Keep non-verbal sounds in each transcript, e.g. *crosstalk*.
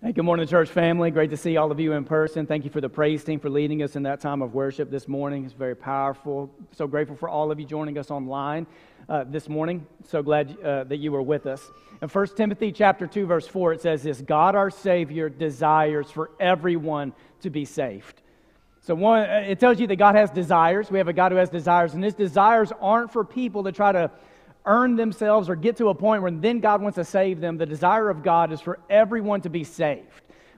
Hey, good morning, church family. Great to see all of you in person. Thank you for the praise team for leading us in that time of worship this morning. It's very powerful. So grateful for all of you joining us online uh, this morning. So glad uh, that you were with us. In 1 Timothy chapter 2, verse 4, it says this God our Savior desires for everyone to be saved. So one, uh, it tells you that God has desires. We have a God who has desires, and his desires aren't for people to try to earn themselves or get to a point where then God wants to save them. The desire of God is for everyone to be saved.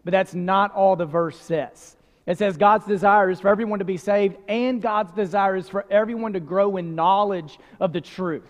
But that's not all the verse says. It says God's desire is for everyone to be saved, and God's desire is for everyone to grow in knowledge of the truth.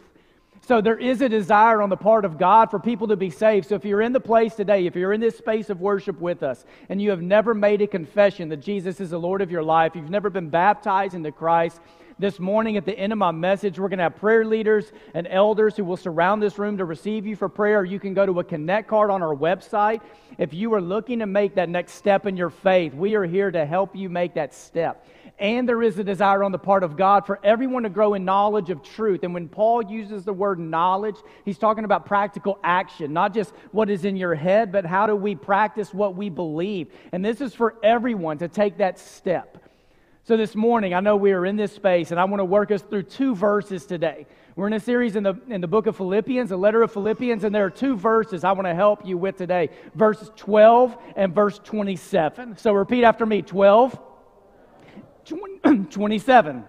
So there is a desire on the part of God for people to be saved. So if you're in the place today, if you're in this space of worship with us, and you have never made a confession that Jesus is the Lord of your life, you've never been baptized into Christ, this morning at the end of my message, we're going to have prayer leaders and elders who will surround this room to receive you for prayer. You can go to a connect card on our website. If you are looking to make that next step in your faith, we are here to help you make that step. And there is a desire on the part of God for everyone to grow in knowledge of truth. And when Paul uses the word knowledge, he's talking about practical action, not just what is in your head, but how do we practice what we believe. And this is for everyone to take that step. So, this morning, I know we are in this space, and I want to work us through two verses today. We're in a series in the, in the book of Philippians, the letter of Philippians, and there are two verses I want to help you with today verse 12 and verse 27. So, repeat after me 12, *clears throat* 27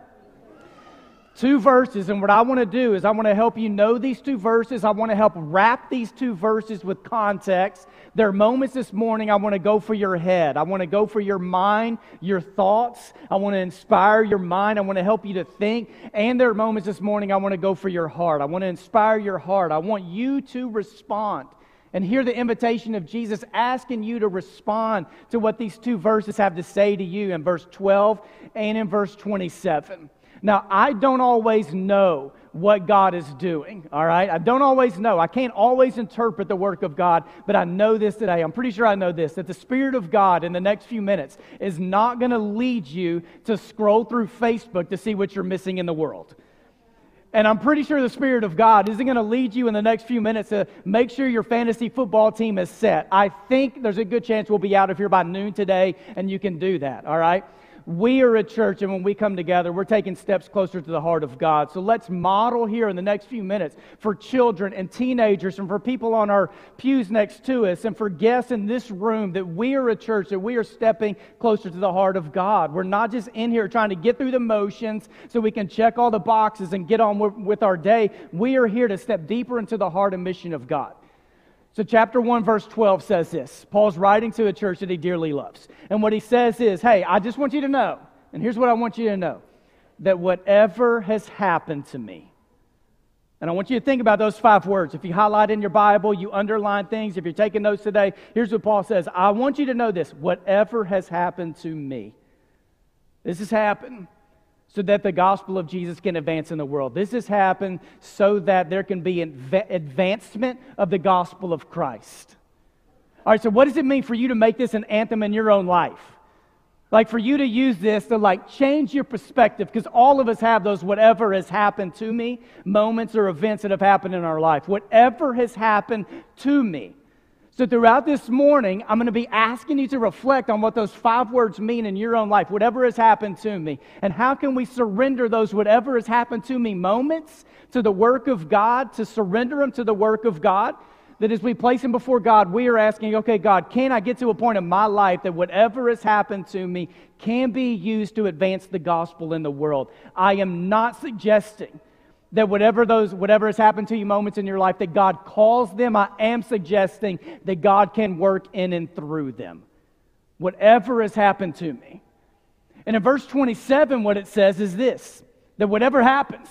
two verses. And what I want to do is I want to help you know these two verses. I want to help wrap these two verses with context. There are moments this morning I want to go for your head. I want to go for your mind, your thoughts. I want to inspire your mind. I want to help you to think. And there are moments this morning I want to go for your heart. I want to inspire your heart. I want you to respond. And hear the invitation of Jesus asking you to respond to what these two verses have to say to you in verse 12 and in verse 27. Now, I don't always know what God is doing, all right? I don't always know. I can't always interpret the work of God, but I know this today. I'm pretty sure I know this that the Spirit of God in the next few minutes is not going to lead you to scroll through Facebook to see what you're missing in the world. And I'm pretty sure the Spirit of God isn't going to lead you in the next few minutes to make sure your fantasy football team is set. I think there's a good chance we'll be out of here by noon today, and you can do that, all right? We are a church, and when we come together, we're taking steps closer to the heart of God. So let's model here in the next few minutes for children and teenagers, and for people on our pews next to us, and for guests in this room that we are a church, that we are stepping closer to the heart of God. We're not just in here trying to get through the motions so we can check all the boxes and get on with our day. We are here to step deeper into the heart and mission of God. So, chapter 1, verse 12 says this Paul's writing to a church that he dearly loves. And what he says is, Hey, I just want you to know, and here's what I want you to know that whatever has happened to me, and I want you to think about those five words. If you highlight in your Bible, you underline things, if you're taking notes today, here's what Paul says I want you to know this whatever has happened to me. This has happened so that the gospel of Jesus can advance in the world. This has happened so that there can be advancement of the gospel of Christ. All right, so what does it mean for you to make this an anthem in your own life? Like for you to use this to like change your perspective, because all of us have those whatever has happened to me moments or events that have happened in our life. Whatever has happened to me. So, throughout this morning, I'm going to be asking you to reflect on what those five words mean in your own life, whatever has happened to me. And how can we surrender those whatever has happened to me moments to the work of God, to surrender them to the work of God? That as we place them before God, we are asking, okay, God, can I get to a point in my life that whatever has happened to me can be used to advance the gospel in the world? I am not suggesting that whatever those whatever has happened to you moments in your life that god calls them i am suggesting that god can work in and through them. Whatever has happened to me. And in verse 27 what it says is this that whatever happens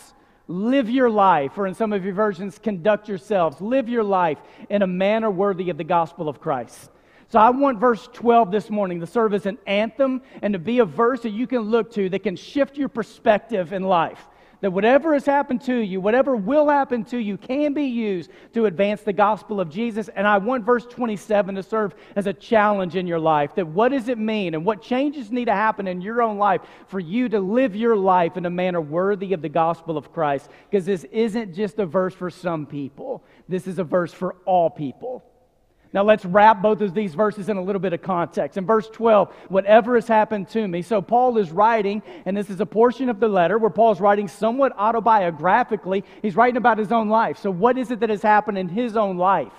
live your life. Or in some of your versions conduct yourselves. Live your life in a manner worthy of the gospel of christ. So I want verse 12 this morning to serve as an anthem and to be a verse that you can look to that can shift your perspective in life that whatever has happened to you, whatever will happen to you, can be used to advance the gospel of Jesus. And I want verse 27 to serve as a challenge in your life that what does it mean and what changes need to happen in your own life for you to live your life in a manner worthy of the gospel of Christ? Because this isn't just a verse for some people, this is a verse for all people. Now let's wrap both of these verses in a little bit of context. In verse 12, whatever has happened to me. So Paul is writing, and this is a portion of the letter where Paul's writing somewhat autobiographically. He's writing about his own life. So what is it that has happened in his own life?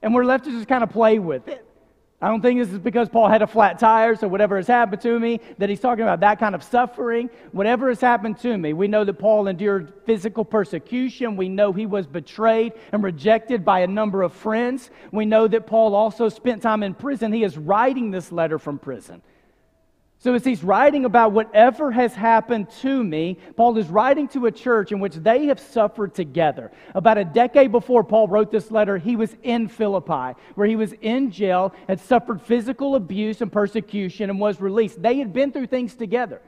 And we're left to just kind of play with it. I don't think this is because Paul had a flat tire, so whatever has happened to me, that he's talking about that kind of suffering. Whatever has happened to me, we know that Paul endured physical persecution. We know he was betrayed and rejected by a number of friends. We know that Paul also spent time in prison. He is writing this letter from prison. So, as he's writing about whatever has happened to me, Paul is writing to a church in which they have suffered together. About a decade before Paul wrote this letter, he was in Philippi, where he was in jail, had suffered physical abuse and persecution, and was released. They had been through things together.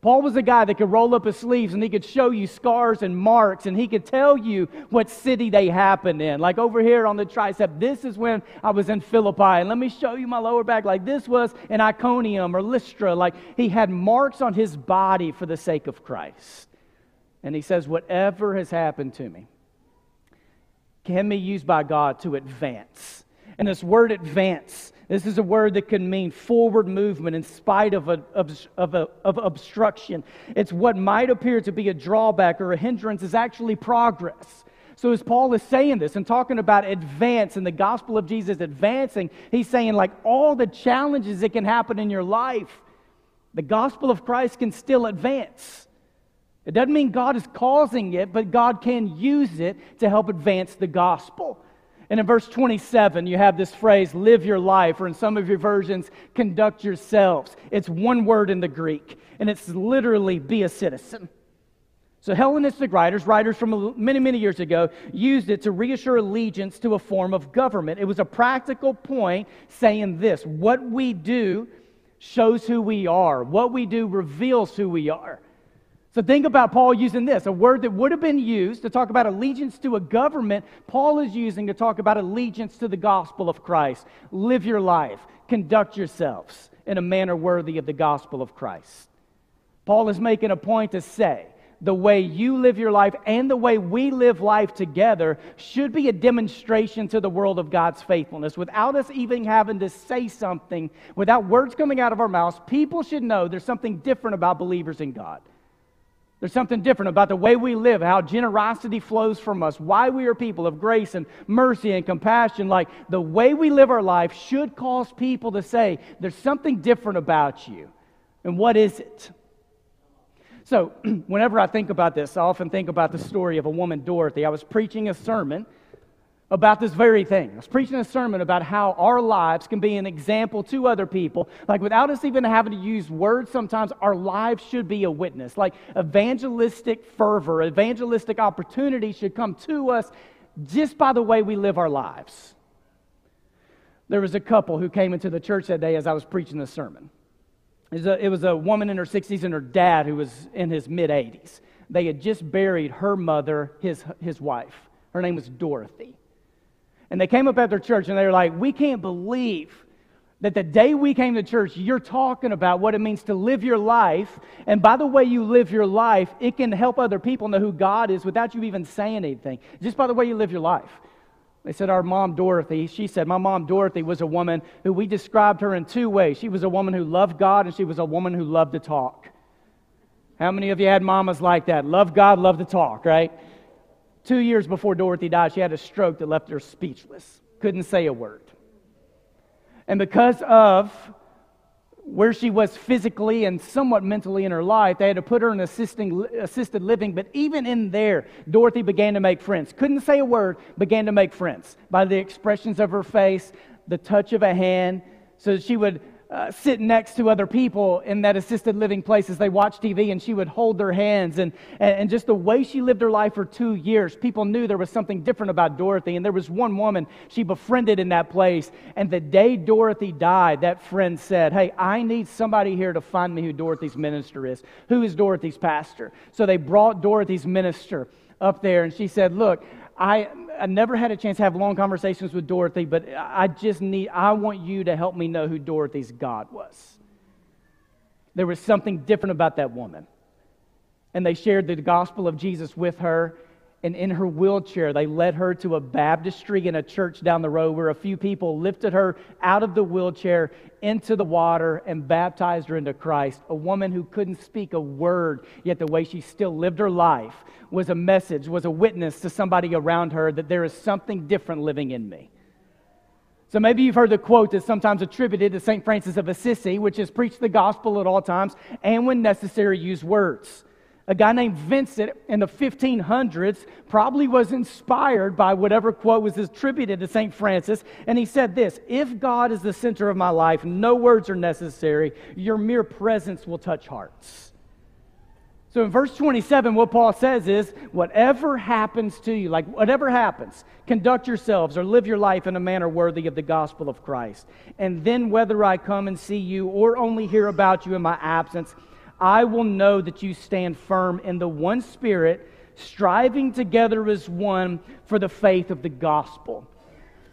Paul was a guy that could roll up his sleeves and he could show you scars and marks and he could tell you what city they happened in. Like over here on the tricep, this is when I was in Philippi. And let me show you my lower back. Like this was in Iconium or Lystra. Like he had marks on his body for the sake of Christ. And he says, Whatever has happened to me can be used by God to advance. And this word advance this is a word that can mean forward movement in spite of, a, of, of, a, of obstruction. It's what might appear to be a drawback or a hindrance is actually progress. So, as Paul is saying this and talking about advance and the gospel of Jesus advancing, he's saying, like, all the challenges that can happen in your life, the gospel of Christ can still advance. It doesn't mean God is causing it, but God can use it to help advance the gospel. And in verse 27, you have this phrase, live your life, or in some of your versions, conduct yourselves. It's one word in the Greek, and it's literally be a citizen. So, Hellenistic writers, writers from many, many years ago, used it to reassure allegiance to a form of government. It was a practical point saying this what we do shows who we are, what we do reveals who we are. So think about Paul using this, a word that would have been used to talk about allegiance to a government, Paul is using to talk about allegiance to the gospel of Christ. Live your life, conduct yourselves in a manner worthy of the gospel of Christ. Paul is making a point to say the way you live your life and the way we live life together should be a demonstration to the world of God's faithfulness. Without us even having to say something, without words coming out of our mouths, people should know there's something different about believers in God. There's something different about the way we live, how generosity flows from us, why we are people of grace and mercy and compassion. Like the way we live our life should cause people to say, There's something different about you. And what is it? So, *clears throat* whenever I think about this, I often think about the story of a woman, Dorothy. I was preaching a sermon about this very thing. I was preaching a sermon about how our lives can be an example to other people. Like, without us even having to use words, sometimes our lives should be a witness. Like, evangelistic fervor, evangelistic opportunity should come to us just by the way we live our lives. There was a couple who came into the church that day as I was preaching the sermon. It was a, it was a woman in her 60s and her dad who was in his mid 80s. They had just buried her mother, his, his wife. Her name was Dorothy. And they came up at their church and they were like, We can't believe that the day we came to church, you're talking about what it means to live your life. And by the way you live your life, it can help other people know who God is without you even saying anything, just by the way you live your life. They said, Our mom, Dorothy, she said, My mom, Dorothy, was a woman who we described her in two ways. She was a woman who loved God, and she was a woman who loved to talk. How many of you had mamas like that? Love God, love to talk, right? Two years before Dorothy died, she had a stroke that left her speechless, couldn't say a word. And because of where she was physically and somewhat mentally in her life, they had to put her in assisting, assisted living. But even in there, Dorothy began to make friends. Couldn't say a word, began to make friends by the expressions of her face, the touch of a hand. So she would uh, sit next to other people in that assisted living place as they watched TV, and she would hold their hands. And, and just the way she lived her life for two years, people knew there was something different about Dorothy. And there was one woman she befriended in that place. And the day Dorothy died, that friend said, Hey, I need somebody here to find me who Dorothy's minister is. Who is Dorothy's pastor? So they brought Dorothy's minister up there, and she said, Look, I, I never had a chance to have long conversations with Dorothy, but I just need, I want you to help me know who Dorothy's God was. There was something different about that woman. And they shared the gospel of Jesus with her. And in her wheelchair, they led her to a baptistry in a church down the road where a few people lifted her out of the wheelchair into the water and baptized her into Christ. A woman who couldn't speak a word, yet the way she still lived her life was a message, was a witness to somebody around her that there is something different living in me. So maybe you've heard the quote that's sometimes attributed to St. Francis of Assisi, which is preach the gospel at all times and when necessary use words a guy named Vincent in the 1500s probably was inspired by whatever quote was attributed to St. Francis. And he said this If God is the center of my life, no words are necessary. Your mere presence will touch hearts. So in verse 27, what Paul says is whatever happens to you, like whatever happens, conduct yourselves or live your life in a manner worthy of the gospel of Christ. And then whether I come and see you or only hear about you in my absence, I will know that you stand firm in the one spirit, striving together as one for the faith of the gospel.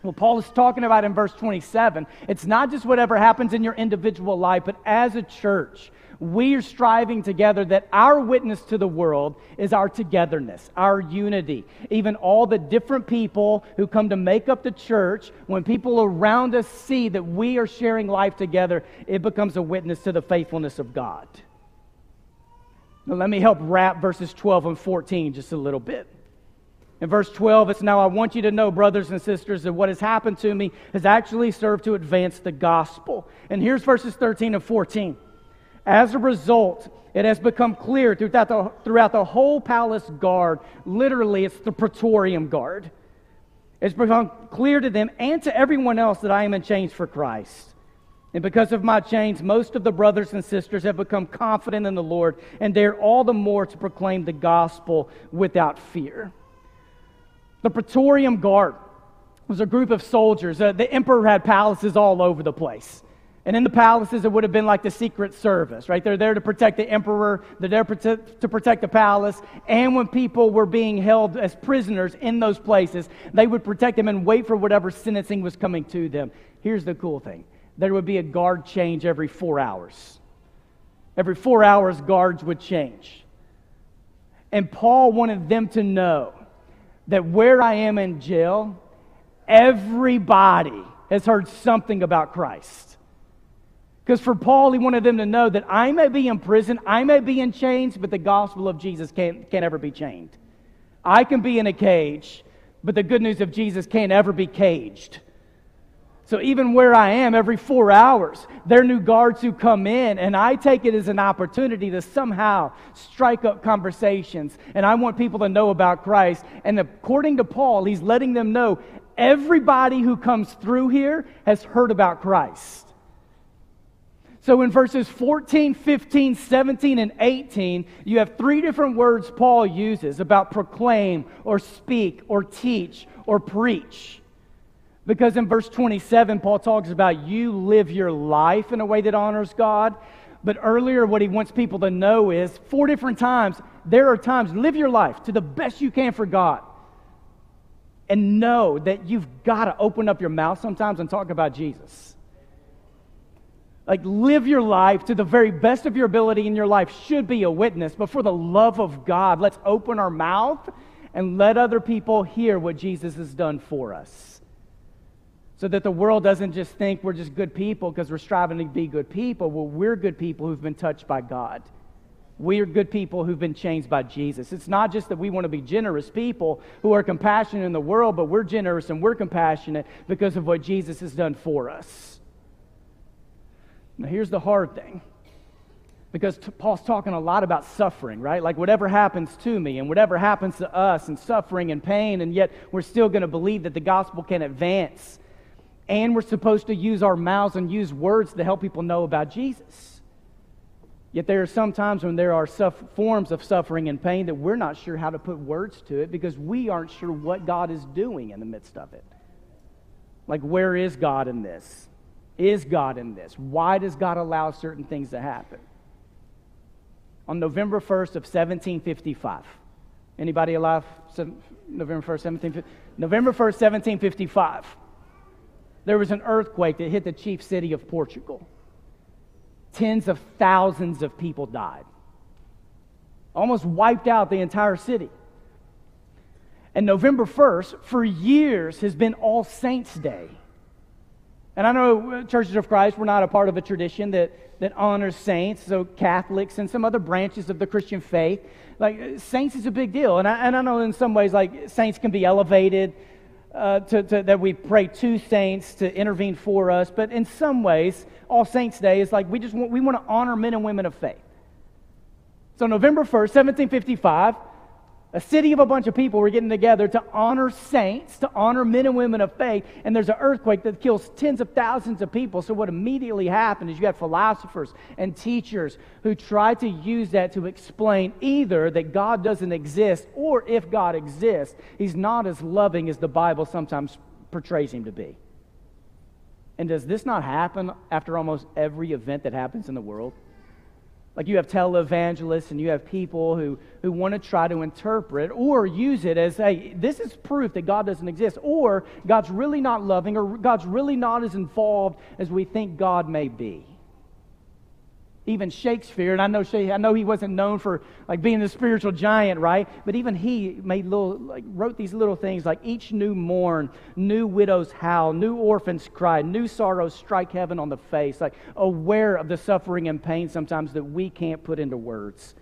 What Paul is talking about in verse 27, it's not just whatever happens in your individual life, but as a church, we are striving together that our witness to the world is our togetherness, our unity. Even all the different people who come to make up the church, when people around us see that we are sharing life together, it becomes a witness to the faithfulness of God. Now, let me help wrap verses 12 and 14 just a little bit. In verse 12, it's now I want you to know, brothers and sisters, that what has happened to me has actually served to advance the gospel. And here's verses 13 and 14. As a result, it has become clear throughout the, throughout the whole palace guard, literally, it's the praetorium guard. It's become clear to them and to everyone else that I am in chains for Christ. And because of my chains, most of the brothers and sisters have become confident in the Lord and dare all the more to proclaim the gospel without fear. The Praetorium Guard was a group of soldiers. Uh, the emperor had palaces all over the place. And in the palaces, it would have been like the Secret Service, right? They're there to protect the emperor, they're there to protect the palace. And when people were being held as prisoners in those places, they would protect them and wait for whatever sentencing was coming to them. Here's the cool thing there would be a guard change every four hours. Every four hours, guards would change. And Paul wanted them to know that where I am in jail, everybody has heard something about Christ. Because for Paul, he wanted them to know that I may be in prison, I may be in chains, but the gospel of Jesus can't, can't ever be chained. I can be in a cage, but the good news of Jesus can't ever be caged. So even where I am, every four hours, there are new guards who come in, and I take it as an opportunity to somehow strike up conversations. And I want people to know about Christ. And according to Paul, he's letting them know everybody who comes through here has heard about Christ. So in verses 14, 15, 17, and 18, you have three different words Paul uses about proclaim or speak or teach or preach. Because in verse 27, Paul talks about you live your life in a way that honors God. But earlier, what he wants people to know is four different times, there are times, live your life to the best you can for God. And know that you've got to open up your mouth sometimes and talk about Jesus. Like, live your life to the very best of your ability in your life should be a witness. But for the love of God, let's open our mouth and let other people hear what Jesus has done for us so that the world doesn't just think we're just good people because we're striving to be good people. Well, we're good people who've been touched by God. We are good people who've been changed by Jesus. It's not just that we want to be generous people who are compassionate in the world, but we're generous and we're compassionate because of what Jesus has done for us. Now, here's the hard thing. Because Paul's talking a lot about suffering, right? Like whatever happens to me and whatever happens to us and suffering and pain, and yet we're still going to believe that the gospel can advance and we're supposed to use our mouths and use words to help people know about Jesus. Yet there are some times when there are forms of suffering and pain that we're not sure how to put words to it because we aren't sure what God is doing in the midst of it. Like, where is God in this? Is God in this? Why does God allow certain things to happen? On November 1st of 1755, anybody alive? November 1st, 1755? November 1st, 1755 there was an earthquake that hit the chief city of Portugal. Tens of thousands of people died, almost wiped out the entire city. And November 1st, for years, has been All Saints' Day. And I know uh, Churches of Christ, we're not a part of a tradition that, that honors saints, so Catholics and some other branches of the Christian faith. Like, uh, saints is a big deal. And I, and I know in some ways, like, saints can be elevated, uh, to, to, that we pray to saints to intervene for us. But in some ways, All Saints' Day is like we just want, we want to honor men and women of faith. So November 1st, 1755, a city of a bunch of people were getting together to honor saints, to honor men and women of faith. And there's an earthquake that kills tens of thousands of people. So, what immediately happened is you had philosophers and teachers who tried to use that to explain either that God doesn't exist, or if God exists, he's not as loving as the Bible sometimes portrays him to be. And does this not happen after almost every event that happens in the world? Like you have televangelists and you have people who, who want to try to interpret or use it as, hey, this is proof that God doesn't exist, or God's really not loving, or God's really not as involved as we think God may be even Shakespeare, and I know, I know he wasn't known for like being the spiritual giant, right? But even he made little, like, wrote these little things like each new morn, new widows howl, new orphans cry, new sorrows strike heaven on the face, like aware of the suffering and pain sometimes that we can't put into words.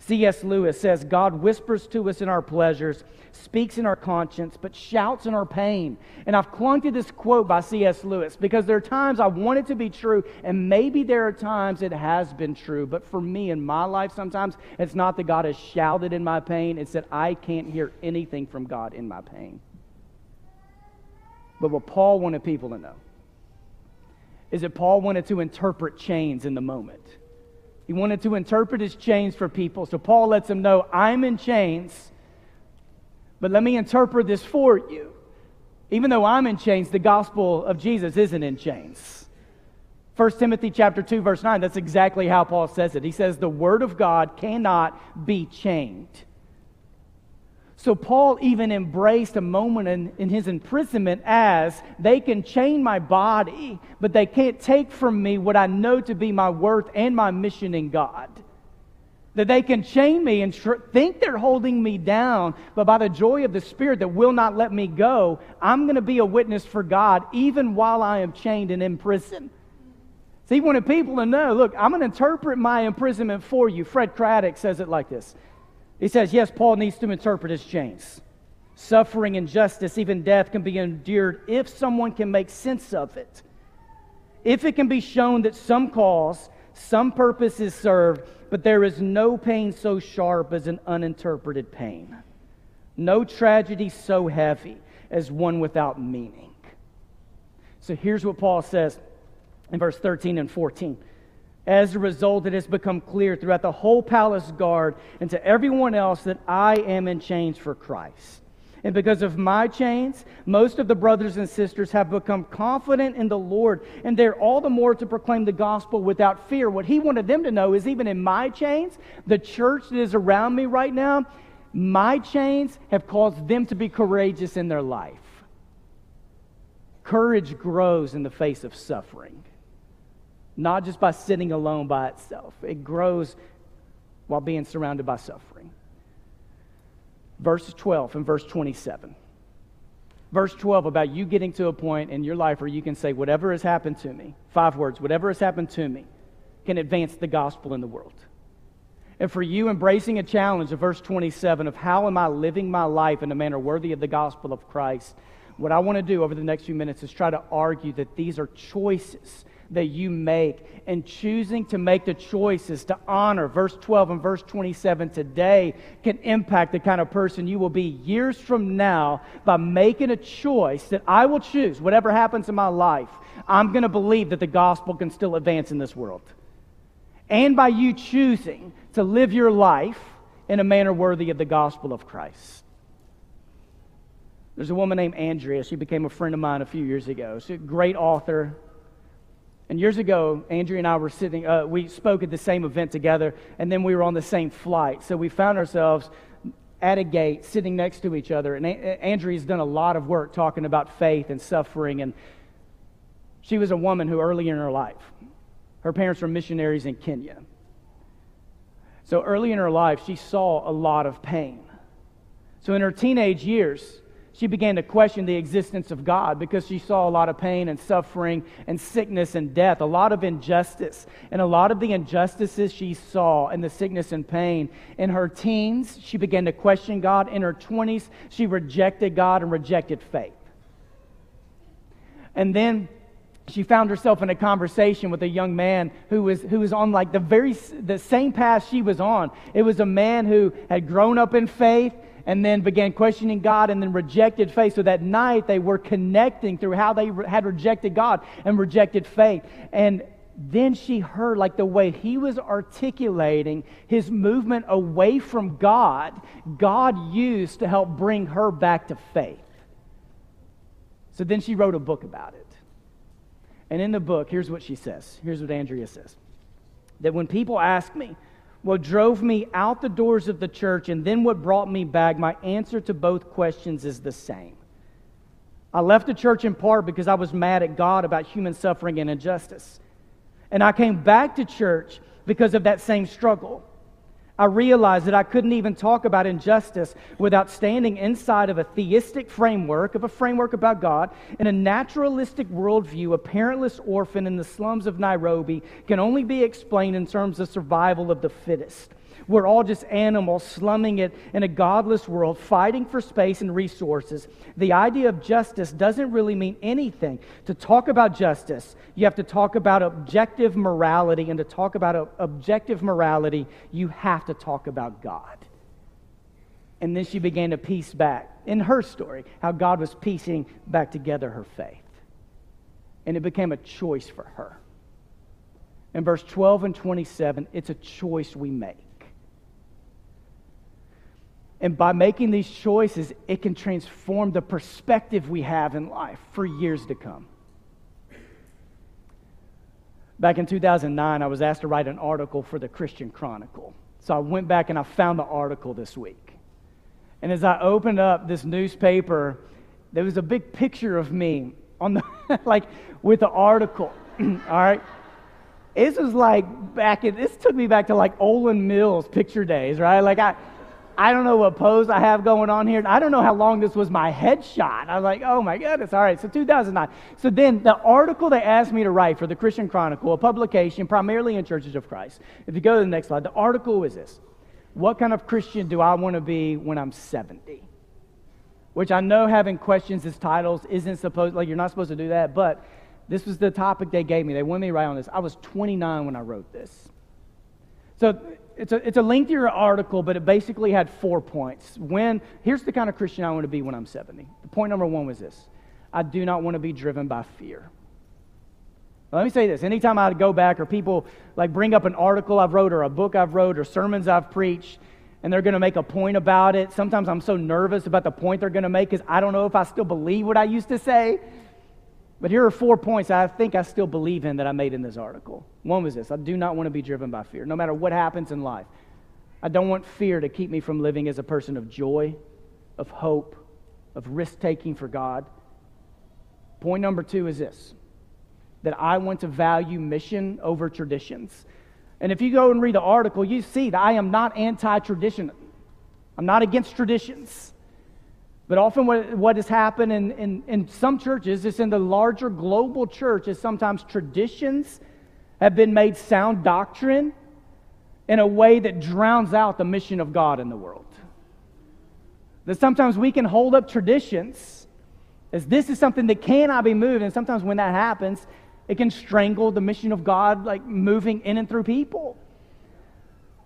C.S. Lewis says, God whispers to us in our pleasures, speaks in our conscience, but shouts in our pain. And I've clung to this quote by C.S. Lewis because there are times I want it to be true, and maybe there are times it has been true. But for me in my life, sometimes it's not that God has shouted in my pain, it's that I can't hear anything from God in my pain. But what Paul wanted people to know is that Paul wanted to interpret chains in the moment. He wanted to interpret his chains for people. So Paul lets him know, I'm in chains, but let me interpret this for you. Even though I'm in chains, the gospel of Jesus isn't in chains. 1 Timothy chapter 2 verse 9 that's exactly how Paul says it. He says the word of God cannot be chained. So Paul even embraced a moment in, in, his imprisonment as they can chain my body, but they can't take from me what I know to be my worth and my mission in God. That they can chain me and tr- think they're holding me down, but by the joy of the Spirit that will not let me go, I'm going to be a witness for God even while I am chained and in prison. So he wanted people to know look, I'm going to interpret my imprisonment for you. Fred Craddock says it like this he says, yes, Paul needs to interpret his chains. Suffering, injustice, even death can be endured if someone can make sense of it. If it can be shown that some cause, some purpose is served, but there is no pain so sharp as an uninterpreted pain. No tragedy so heavy as one without meaning. So here's what Paul says in verse 13 and 14. As a result, it has become clear throughout the whole palace guard and to everyone else that I am in chains for Christ. And because of my chains, most of the brothers and sisters have become confident in the Lord, and they're all the more to proclaim the gospel without fear. What he wanted them to know is even in my chains, the church that is around me right now, my chains have caused them to be courageous in their life. Courage grows in the face of suffering not just by sitting alone by itself. It grows while being surrounded by suffering. Verse 12 and verse 27. Verse 12 about you getting to a point in your life where you can say, Whatever has happened to me, five words, whatever has happened to me can advance the gospel in the world. And for you embracing a challenge of verse 27 of how am I living my life in a manner worthy of the gospel of Christ, what I want to do over the next few minutes is try to argue that these are choices that you make and choosing to make the choices to honor verse 12 and verse 27 today can impact the kind of person you will be years from now by making a choice that I will choose, whatever happens in my life, I'm going to believe that the gospel can still advance in this world. And by you choosing to live your life in a manner worthy of the gospel of Christ. There's a woman named Andrea. She became a friend of mine a few years ago. She's a great author, and years ago, Andrea and I were sitting, uh, we spoke at the same event together, and then we were on the same flight. So we found ourselves at a gate sitting next to each other. And a- Andrea's done a lot of work talking about faith and suffering. And she was a woman who, early in her life, her parents were missionaries in Kenya. So early in her life, she saw a lot of pain. So in her teenage years, she began to question the existence of God because she saw a lot of pain and suffering and sickness and death, a lot of injustice. And a lot of the injustices she saw and the sickness and pain. In her teens, she began to question God. In her 20s, she rejected God and rejected faith. And then she found herself in a conversation with a young man who was, who was on like the very the same path she was on. It was a man who had grown up in faith and then began questioning God and then rejected faith. So that night they were connecting through how they re- had rejected God and rejected faith. And then she heard like the way he was articulating his movement away from God, God used to help bring her back to faith. So then she wrote a book about it. And in the book, here's what she says. Here's what Andrea says that when people ask me, what drove me out the doors of the church and then what brought me back, my answer to both questions is the same. I left the church in part because I was mad at God about human suffering and injustice. And I came back to church because of that same struggle. I realized that I couldn't even talk about injustice without standing inside of a theistic framework, of a framework about God. In a naturalistic worldview, a parentless orphan in the slums of Nairobi can only be explained in terms of survival of the fittest. We're all just animals slumming it in a godless world, fighting for space and resources. The idea of justice doesn't really mean anything. To talk about justice, you have to talk about objective morality, and to talk about objective morality, you have to talk about God. And then she began to piece back, in her story, how God was piecing back together her faith. And it became a choice for her. In verse 12 and 27, it's a choice we make. And by making these choices, it can transform the perspective we have in life for years to come. Back in 2009, I was asked to write an article for the Christian Chronicle. So I went back and I found the article this week. And as I opened up this newspaper, there was a big picture of me on the *laughs* like with the article. *clears throat* All right. This was like back in this took me back to like Olan Mills picture days, right? Like I I don't know what pose I have going on here. I don't know how long this was my headshot. I was like, oh my goodness. All right, so 2009. So then the article they asked me to write for the Christian Chronicle, a publication primarily in churches of Christ. If you go to the next slide, the article was this What kind of Christian do I want to be when I'm 70? Which I know having questions as titles isn't supposed, like, you're not supposed to do that, but this was the topic they gave me. They wanted me to write on this. I was 29 when I wrote this. So it's a, it's a lengthier article, but it basically had four points. When, here's the kind of Christian I want to be when I'm 70. The point number one was this I do not want to be driven by fear. let me say this. Anytime I go back or people like bring up an article I've wrote or a book I've wrote or sermons I've preached, and they're going to make a point about it, sometimes I'm so nervous about the point they're going to make because I don't know if I still believe what I used to say. But here are four points I think I still believe in that I made in this article. One was this I do not want to be driven by fear, no matter what happens in life. I don't want fear to keep me from living as a person of joy, of hope, of risk taking for God. Point number two is this that I want to value mission over traditions. And if you go and read the article, you see that I am not anti tradition. I'm not against traditions. But often, what, what has happened in, in, in some churches, it's in the larger global church, is sometimes traditions have been made sound doctrine in a way that drowns out the mission of God in the world. That sometimes we can hold up traditions as this is something that cannot be moved, and sometimes when that happens, it can strangle the mission of God, like moving in and through people.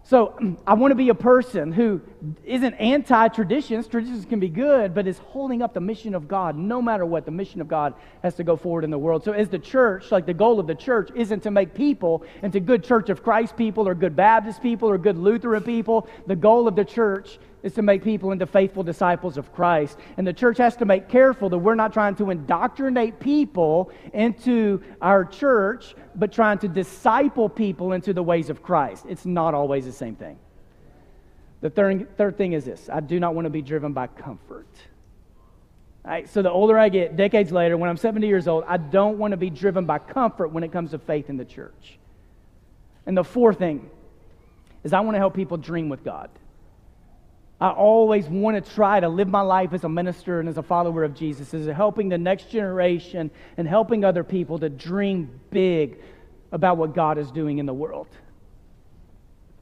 So *clears throat* I want to be a person who isn't anti traditions. Traditions can be good, but is holding up the mission of God. No matter what, the mission of God has to go forward in the world. So, as the church, like the goal of the church isn't to make people into good Church of Christ people or good Baptist people or good Lutheran people. The goal of the church is to make people into faithful disciples of Christ. And the church has to make careful that we're not trying to indoctrinate people into our church, but trying to disciple people into the ways of Christ. It's not always the same thing. The third, third thing is this I do not want to be driven by comfort. All right, so the older I get, decades later, when I'm 70 years old, I don't want to be driven by comfort when it comes to faith in the church. And the fourth thing is I want to help people dream with God. I always want to try to live my life as a minister and as a follower of Jesus, as helping the next generation and helping other people to dream big about what God is doing in the world.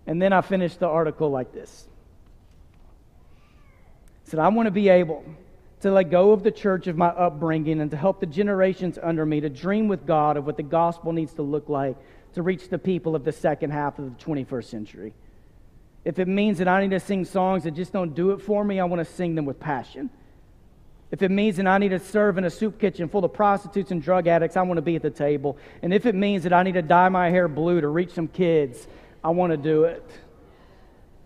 And then I finished the article like this. I said, I want to be able to let go of the church of my upbringing and to help the generations under me to dream with God of what the gospel needs to look like to reach the people of the second half of the 21st century. If it means that I need to sing songs that just don't do it for me, I want to sing them with passion. If it means that I need to serve in a soup kitchen full of prostitutes and drug addicts, I want to be at the table. And if it means that I need to dye my hair blue to reach some kids, I want to do it.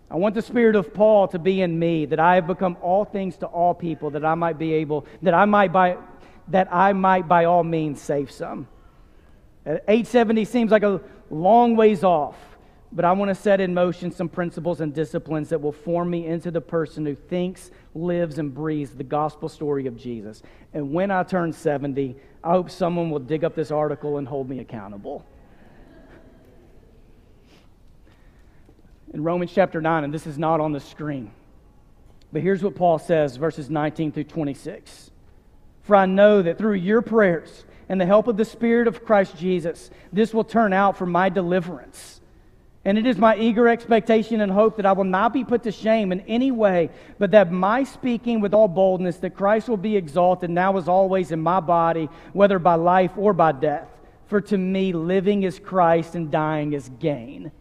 I want the spirit of Paul to be in me, that I have become all things to all people, that I might be able, that I might by, that I might by all means save some. 870 seems like a long ways off. But I want to set in motion some principles and disciplines that will form me into the person who thinks, lives, and breathes the gospel story of Jesus. And when I turn 70, I hope someone will dig up this article and hold me accountable. In Romans chapter 9, and this is not on the screen, but here's what Paul says, verses 19 through 26. For I know that through your prayers and the help of the Spirit of Christ Jesus, this will turn out for my deliverance and it is my eager expectation and hope that I will not be put to shame in any way, but that my speaking with all boldness that Christ will be exalted now as always in my body, whether by life or by death. For to me, living is Christ and dying is gain.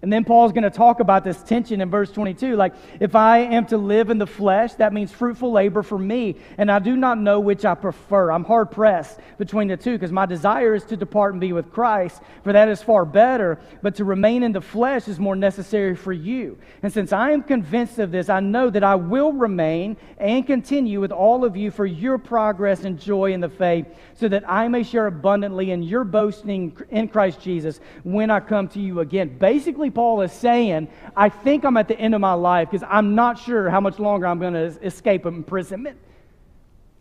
And then Paul's going to talk about this tension in verse 22. Like, if I am to live in the flesh, that means fruitful labor for me. And I do not know which I prefer. I'm hard pressed between the two because my desire is to depart and be with Christ, for that is far better. But to remain in the flesh is more necessary for you. And since I am convinced of this, I know that I will remain and continue with all of you for your progress and joy in the faith, so that I may share abundantly in your boasting in Christ Jesus when I come to you again. Basically, basically, Paul is saying, I think I'm at the end of my life because I'm not sure how much longer I'm going to escape imprisonment.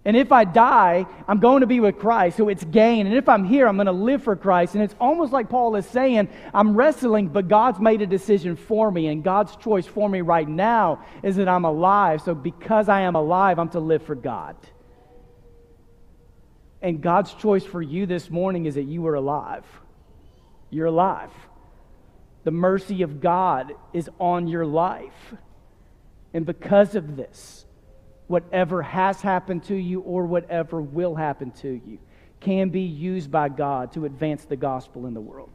And if I die, I'm going to be with Christ, so it's gain. And if I'm here, I'm going to live for Christ. And it's almost like Paul is saying, I'm wrestling, but God's made a decision for me. And God's choice for me right now is that I'm alive. So because I am alive, I'm to live for God. And God's choice for you this morning is that you are alive. You're alive. The mercy of God is on your life. And because of this, whatever has happened to you or whatever will happen to you can be used by God to advance the gospel in the world.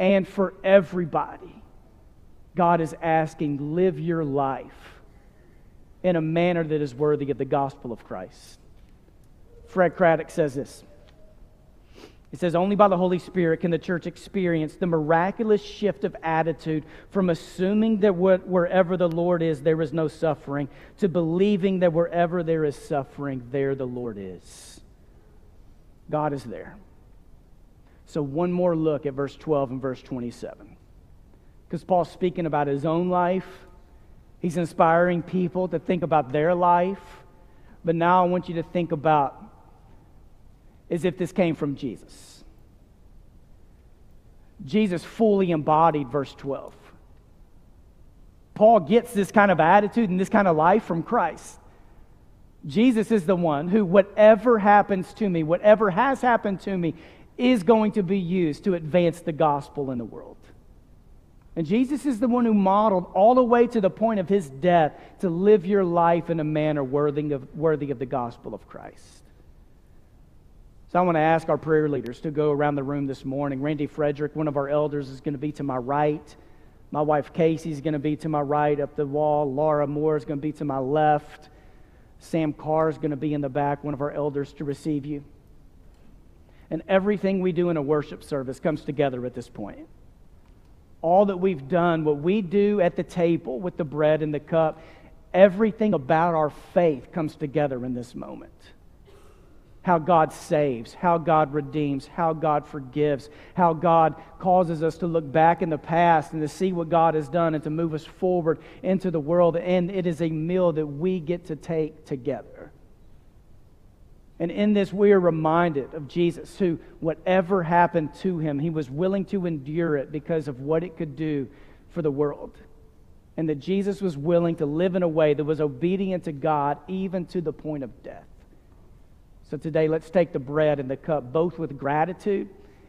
And for everybody, God is asking, live your life in a manner that is worthy of the gospel of Christ. Fred Craddock says this it says, Only by the Holy Spirit can the church experience the miraculous shift of attitude from assuming that wherever the Lord is, there is no suffering, to believing that wherever there is suffering, there the Lord is. God is there. So, one more look at verse 12 and verse 27. Because Paul's speaking about his own life, he's inspiring people to think about their life. But now I want you to think about as if this came from Jesus. Jesus fully embodied verse 12. Paul gets this kind of attitude and this kind of life from Christ. Jesus is the one who, whatever happens to me, whatever has happened to me, is going to be used to advance the gospel in the world. And Jesus is the one who modeled all the way to the point of his death to live your life in a manner worthy of, worthy of the gospel of Christ. So I want to ask our prayer leaders to go around the room this morning. Randy Frederick, one of our elders, is going to be to my right. My wife Casey is going to be to my right up the wall. Laura Moore is going to be to my left. Sam Carr is going to be in the back, one of our elders, to receive you. And everything we do in a worship service comes together at this point. All that we've done, what we do at the table with the bread and the cup, everything about our faith comes together in this moment how God saves, how God redeems, how God forgives, how God causes us to look back in the past and to see what God has done and to move us forward into the world. And it is a meal that we get to take together. And in this, we are reminded of Jesus, who, whatever happened to him, he was willing to endure it because of what it could do for the world. and that Jesus was willing to live in a way that was obedient to God even to the point of death. So today, let's take the bread and the cup, both with gratitude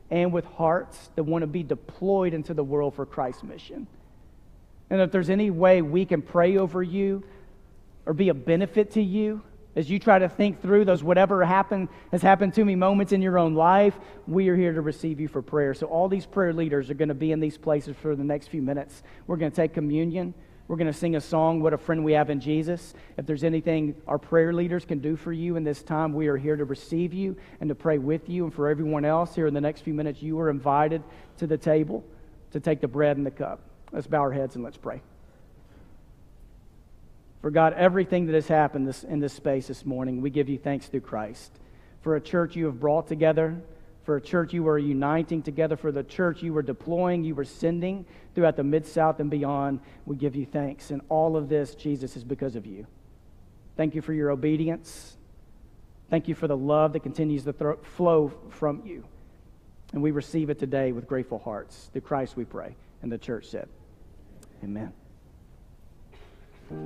and with hearts that want to be deployed into the world for Christ's mission. And if there's any way we can pray over you or be a benefit to you as you try to think through those whatever happened has happened to me moments in your own life, we are here to receive you for prayer. So all these prayer leaders are going to be in these places for the next few minutes. We're going to take communion. We're going to sing a song, What a Friend We Have in Jesus. If there's anything our prayer leaders can do for you in this time, we are here to receive you and to pray with you. And for everyone else here in the next few minutes, you are invited to the table to take the bread and the cup. Let's bow our heads and let's pray. For God, everything that has happened this, in this space this morning, we give you thanks through Christ. For a church you have brought together, for a church you were uniting together, for the church you were deploying, you were sending throughout the Mid South and beyond. We give you thanks. And all of this, Jesus, is because of you. Thank you for your obedience. Thank you for the love that continues to flow from you. And we receive it today with grateful hearts. Through Christ we pray. And the church said, Amen.